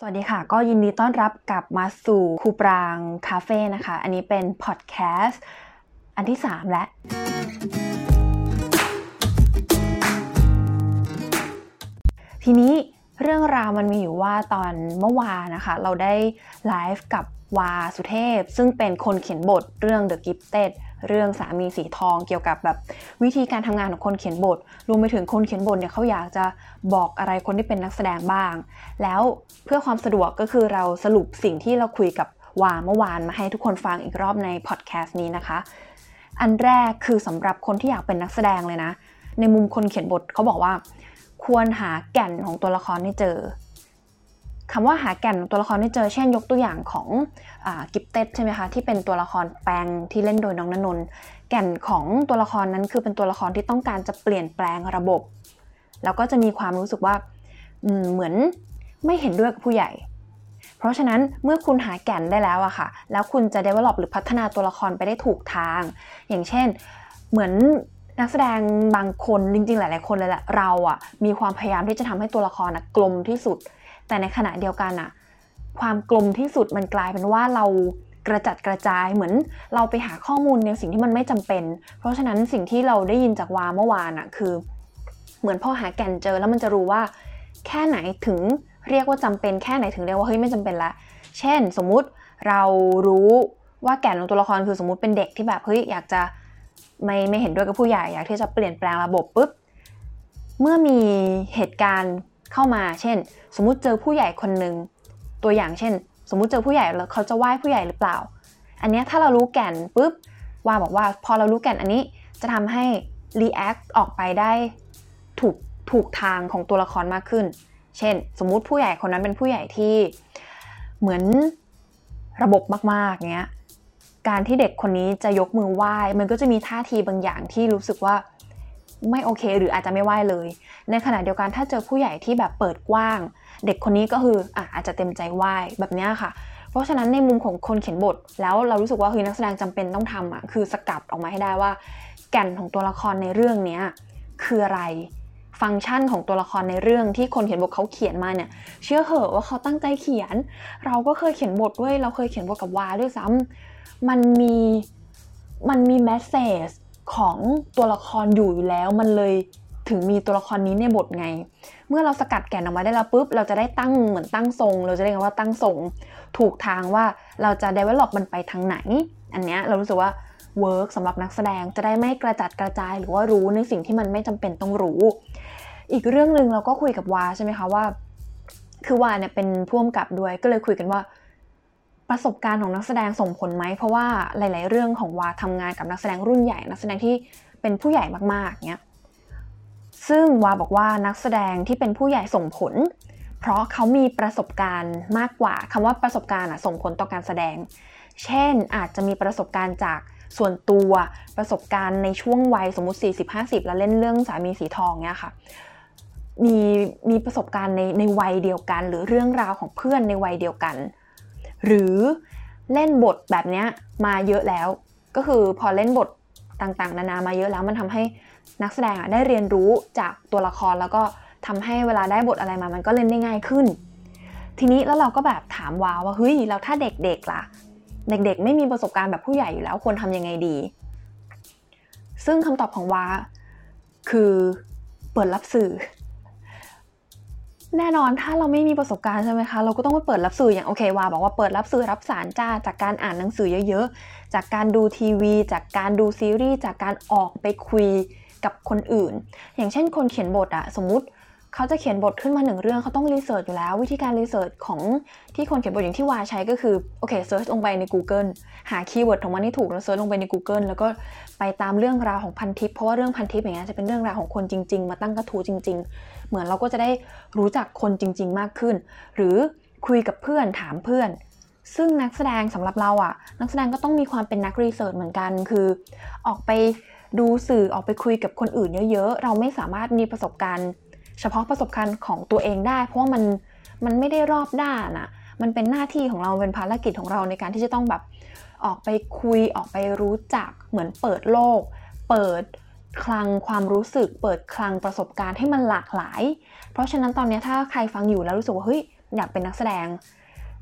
สวัสดีค่ะ ก็ยินดีต้อนรับกลับมาสู่คูปรางคาเฟ่นะคะ อันนี้เป็นพอดแคสต์อันที่ 3 แล้วทีนี้เรื่องราวมันมีอยู่ว่าตอนเมื่อวานนะคะ เราได้ไลฟ์กับวาสุเทพ ซึ่งเป็นคนเขียนบทเรื่อง The Gifted เรื่องสามีสีทองเกี่ยวกับแบบวิธีการทำงานของคนเขียนบท รวมไปถึงคนเขียนบทเนี่ยเขาอยากจะบอกอะไรคนที่เป็นนักแสดงบ้าง แล้วเพื่อความสะดวกก็คือเราสรุปสิ่งที่เราคุยกับวาเมื่อวานมาให้ทุกคนฟังอีกรอบในพอดแคสต์นี้นะคะ อันแรกคือสำหรับคนที่อยากเป็นนักแสดงเลยนะ ในมุมคนเขียนบทเขาบอกว่า ควรหาแก่นของตัวละครให้เจอ คำว่าหาแก่นตัวละครให้เจอ เช่นยกตัวอย่างของอกิฟเต็ดใช่ไหมคะที่เป็นตัวละครแปลงที่เล่นโดยน้องนนนแก่นของตัวละครนั้นคือเป็นตัวละครที่ต้องการจะเปลี่ยนแปลงระบบ แล้วก็จะมีความรู้สึกว่าเหมือนไม่เห็นด้วยกับผู้ใหญ่ เพราะฉะนั้นเมื่อคุณหาแก่นได้แล้วอะค่ะ แล้วคุณจะ develop หรือพัฒนาตัวละครไปได้ถูกทาง อย่างเช่น เหมือนนักแสดงบางคนจริงๆ หลาย ๆ คนเลยแหละเราอะมีความพยายามที่จะทำให้ตัวละครกลมที่สุด แต่ในขณะเดียวกันอะความกลมที่สุดมันกลายเป็นว่าเรากระจัดกระจายเหมือนเราไปหาข้อมูลในสิ่งที่มันไม่จำเป็น เพราะฉะนั้นสิ่งที่เราได้ยินจากวาเมื่อวานอะคือ เหมือนพอหาแก่นเจอแล้วมันจะรู้ว่า แค่ไหนถึงเรียกว่าจำเป็นแค่ไหนถึงเรียกว่าเฮ้ยไม่จำเป็นละ เช่น สมมุติเรารู้ว่าแก่นของตัวละครคือสมมุติเป็นเด็กที่แบบเฮ้ยอยากจะไม่ไม่เห็นด้วยกับผู้ใหญ่อยากที่จะเปลี่ยนแปลงระบบปุ๊บเมื่อมีเหตุการณ์ เข้ามา เช่น สมมุติเจอผู้ใหญ่คนหนึ่งตัวอย่างเช่น สมมุติเจอผู้ใหญ่แล้วเขาจะไหว้ผู้ใหญ่หรือเปล่า อันนี้ถ้าเรารู้แก่นปุ๊บว่าบอกว่าพอเรารู้แก่นอันนี้จะทำให้ react ออกไปได้ถูกถูกทางของตัวละครมากขึ้น เช่น สมมุติผู้ใหญ่คนนั้นเป็นผู้ใหญ่ที่เหมือนระบบมากๆเงี้ย การที่เด็กคนนี้จะยกมือไหว้ มันก็จะมีท่าทีบางอย่างที่รู้สึกว่า ไม่โอเค หรืออาจจะไม่ไหวเลย ในขณะเดียวกันถ้าเจอผู้ใหญ่ที่แบบเปิดกว้าง เด็กคนนี้ก็คืออะอาจจะเต็มใจไหวแบบนี้ค่ะ เพราะฉะนั้นในมุมของคนเขียนบท แล้วเรารู้สึกว่าเฮ้ยนักแสดงจำเป็นต้องทำอะคือสกัดออกมาให้ได้ว่า แก่นของตัวละครในเรื่องนี้คืออะไรฟังก์ชันของตัวละครในเรื่องที่คนเขียนบทเขาเขียนมาเนี่ย เชื่อเหอะว่าเขาตั้งใจเขียน เราก็เคยเขียนบทด้วย เราเคยเขียนบทกับวาด้วยซ้ำมันมีมันมีแมสเซจ ของตัวละครอยู่อยู่แล้ว มันเลยถึงมีตัวละครนี้ในบทไง เมื่อเราสกัดแก่นออกมาได้แล้วปุ๊บ เราจะได้ตั้งเหมือนตั้งทรง เราจะเรียกว่าตั้งทรง ถูกทางว่าเราจะ develop มันไปทางไหน อันเนี้ยเรารู้สึกว่า work สำหรับนักแสดงจะได้ไม่กระจัดกระจาย หรือว่ารู้ในสิ่งที่มันไม่จำเป็นต้องรู้ อีกเรื่องหนึ่งเราก็คุยกับวาใช่ไหมคะว่า คือวาเนี่ยเป็นผู้กำกับด้วยก็เลยคุยกันว่า ประสบการณ์ของนักแสดงส่งผลไหม เพราะว่าหลาย ๆ เรื่องของวาทำงานกับนักแสดงรุ่นใหญ่ นักแสดงที่เป็นผู้ใหญ่มากๆเนี้ยซึ่งวาบอกว่านักแสดงที่เป็นผู้ใหญ่ส่งผล เพราะเขามีประสบการณ์มากกว่าคำว่าประสบการณ์ส่งผลต่อการแสดง เช่นอาจจะมีประสบการณ์จากส่วนตัวประสบการณ์ในช่วงวัยสมมติ 40-50 แล้วเล่นเรื่องสามีสีทองเนี้ยค่ะมีมีประสบการณ์ในในวัยเดียวกัน หรือเรื่องราวของเพื่อนในวัยเดียวกัน หรือเล่นบทแบบนี้มาเยอะแล้ว ก็คือพอเล่นบทต่างๆ นานามาเยอะแล้วมันทำให้นักแสดงได้เรียนรู้จากตัวละครแล้วก็ทำให้เวลาได้บทอะไรมามันก็เล่นได้ง่ายขึ้น ทีนี้แล้วเราก็แบบถามวาว่าเฮ้ยแล้วถ้าเด็กๆล่ะ เด็กๆ ไม่มีประสบการณ์แบบผู้ใหญ่อยู่แล้วควรทำยังไงดี ซึ่งคำตอบของวาคือเปิดรับสื่อ แน่นอนถ้าเราไม่มีประสบการณ์ใช่ไหมคะเราก็ต้องไปเปิดรับสื่ออย่างโอเควาบอกว่าเปิดรับสื่อรับสารจ้าจากการอ่านหนังสือเยอะๆ จากการดูทีวี จากการดูซีรีส์จากการออกไปคุยกับคนอื่น อย่างเช่นคนเขียนบทอะสมมติ เขาจะเขียนบทขึ้นมาหนึ่งเรื่องเขาต้อง research อยู่แล้ว วิธีการ research ของที่คนเขียนบทอย่างที่วาใช้ก็คือ โอเค search ลงไปใน Google หา keyword ของมันที่ถูกแล้ว search ลงไปใน Google แล้วก็ไปตามเรื่องราวของพันทิปเพราะว่าเรื่องพันทิปอย่างเงี้ยจะเป็นเรื่องราวของคนจริง ๆ มาตั้งกระทู้จริง ๆ เหมือนเราก็จะได้รู้จักคนจริง ๆ มากขึ้น หรือคุยกับเพื่อนถามเพื่อนซึ่งนักแสดงสำหรับเราอะ นักแสดงก็ต้องมีความเป็นนักรีเสิร์ชเหมือนกัน คือออกไปดูสื่อออกไปคุยกับคนอื่นเยอะ ๆ เราไม่สามารถมีประสบการณ์ เฉพาะประสบการณ์ของตัวเองได้ เพราะว่ามันมันไม่ได้รอบด้านอะมันเป็นหน้าที่ของเราเป็นภารกิจของเราในการที่จะต้องแบบออกไปคุยออกไปรู้จักเหมือนเปิดโลก เปิดคลังความรู้สึก เปิดคลังประสบการณ์ให้มันหลากหลาย เพราะฉะนั้นตอนนี้ถ้าใครฟังอยู่แล้วรู้สึกว่าเฮ้ยอยากเป็นนักแสดง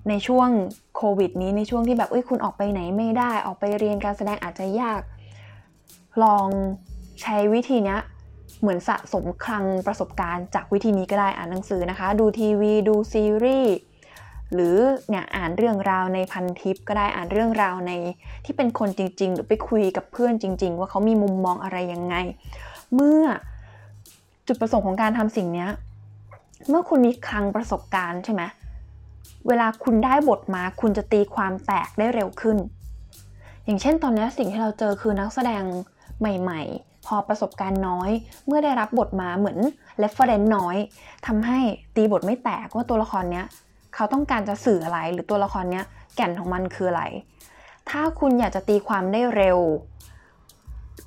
ในช่วงโควิดนี้ในช่วงที่แบบเอ้ยคุณออกไปไหนไม่ได้ ออกไปเรียนการแสดงอาจจะยาก ลองใช้วิธีนี้ เหมือนสะสมคลังประสบการณ์จากวิธีนี้ก็ได้อ่านหนังสือนะคะ ดูทีวีดูซีรีส์หรือเนี่ยอ่านเรื่องราวในพันทิปก็ได้อ่านเรื่องราวในที่เป็นคนจริง ๆ หรือไปคุยกับเพื่อนจริง ๆ ว่าเขามีมุมมองอะไรยังไง เมื่อจุดประสงค์ของการทำสิ่งนี้เมื่อคุณมีคลังประสบการณ์ใช่ไหมเวลาคุณได้บทมาคุณจะตีความแตกได้เร็วขึ้น อย่างเช่นตอนนี้สิ่งที่เราเจอคือนักแสดงใหม่ ๆ พอประสบการณ์น้อย เมื่อได้รับบทมาเหมือน reference น้อยทำให้ตีบทไม่แตกว่าตัวละครเนี้ยเขาต้องการจะสื่ออะไรหรือตัวละครเนี้ยแก่นของมันคืออะไร ถ้าคุณอยากจะตีความได้เร็ว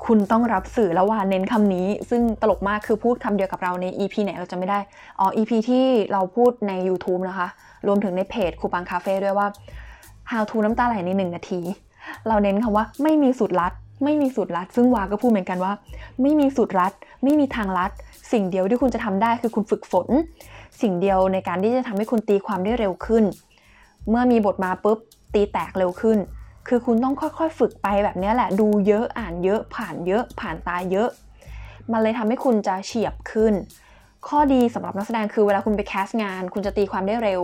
คุณต้องรับสื่อแล้วว่าเน้นคำนี้ ซึ่งตลกมากคือพูดคำเดียวกับเราใน EP ไหนเราจะไม่ได้ อ๋อ EP ที่เราพูดใน YouTube นะคะ รวมถึงในเพจคูปังคาเฟ่ด้วยว่า how to น้ำตาไหลในหนึ่งนาที เราเน้นคำว่าไม่มีสูตรลัด ไม่มีสูตรลัด ซึ่งวาก็พูดเหมือนกันว่า ไม่มีสูตรลัด ไม่มีทางลัด สิ่งเดียวที่คุณจะทำได้คือคุณฝึกฝน สิ่งเดียวในการที่จะทำให้คุณตีความได้เร็วขึ้น เมื่อมีบทมาปุ๊บตีแตกเร็วขึ้น คือคุณต้องค่อยๆ ฝึกไปแบบนี้แหละ ดูเยอะอ่านเยอะผ่านเยอะผ่านตาเยอะ มันเลยทำให้คุณจะเฉียบขึ้น ข้อดีสำหรับนักแสดงคือเวลาคุณไปแคสงาน คุณจะตีความได้เร็ว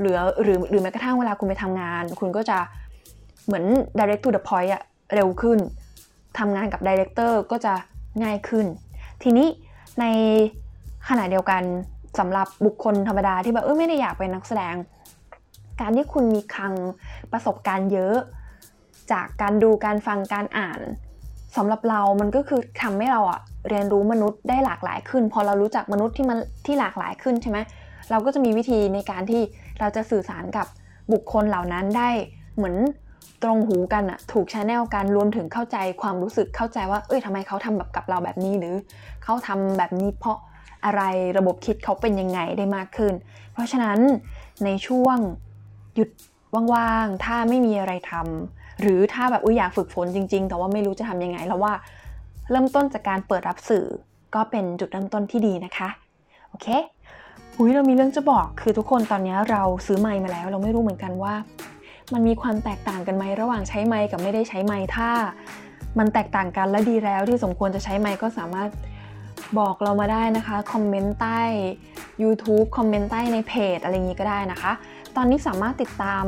หรือหรือหรือแม้กระทั่งเวลาคุณไปทำงาน คุณก็จะเหมือน direct to the point อะ เร็วขึ้นทำงานกับดีเรคเตอร์ก็จะง่ายขึ้น ทีนี้ในขณะเดียวกันสำหรับบุคคลธรรมดาที่แบบเออไม่ได้อยากเป็นนักแสดง การที่คุณมีคลังประสบการณ์เยอะ จากการดูการฟังการอ่านสำหรับเรามันก็คือทำให้เราอะเรียนรู้มนุษย์ได้หลากหลายขึ้น พอเรารู้จักมนุษย์ที่มันที่หลากหลายขึ้นใช่ไหมเราก็จะมีวิธีในการที่เราจะสื่อสารกับบุคคลเหล่านั้นได้เหมือน ตรงหูกันอะถูกชแนลกันรวมถึงเข้าใจความรู้สึกเข้าใจว่า เอ้ยทำไมเขาทำแบบกับเราแบบนี้หรือเขาทำแบบนี้เพราะอะไรระบบคิดเขาเป็นยังไงได้มากขึ้น เพราะฉะนั้นในช่วงหยุดว่างๆ ถ้าไม่มีอะไรทำหรือถ้าแบบอุ้ยอยากฝึกฝนจริง ๆ แต่ว่าไม่รู้จะทำยังไง แล้วว่าเริ่มต้นจากการเปิดรับสื่อ ก็เป็นจุดเริ่มต้นที่ดีนะคะโอเคอุ้ยเรามีเรื่องจะบอกคือทุกคนตอนนี้เราซื้อไมค์มาแล้ว เราไม่รู้เหมือนกันว่า มันมีความแตกต่างกันไหมระหว่างใช้ไมค์กับไม่ได้ใช้ไมค์ถ้า มันแตกต่างกันและดีแล้วที่สมควรจะใช้ไมค์ก็สามารถบอกเรามาได้นะคะคอมเมนต์ใต้ YouTube คอมเมนต์ใต้ในเพจอะไรอย่างนี้ก็ได้นะคะ ตอนนี้สามารถติดตาม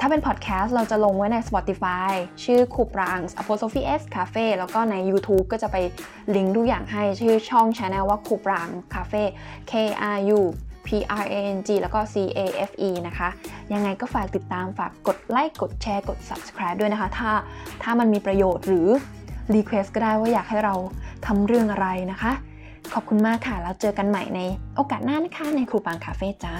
ถ้าเป็นพอดแคสต์เราจะลงไว้ใน Spotify ชื่อคูปรัง apostrophe s cafe แล้วก็ใน YouTube ก็จะไปลิงก์ทุกอย่างให้ชื่อช่อง Channel ว่าคูปรัง cafe K R U P R A N G แล้วก็ C A F E นะคะ ยังไงก็ฝากติดตามฝากกดไลค์กดแชร์กด subscribe ด้วยนะคะ ถ้าถ้ามันมีประโยชน์หรือ request ก็ได้ว่าอยากให้เราทำเรื่องอะไรนะคะ ขอบคุณมากค่ะ แล้วเจอกันใหม่ในโอกาสหน้านะคะ ในครูปังคาเฟ่จ้า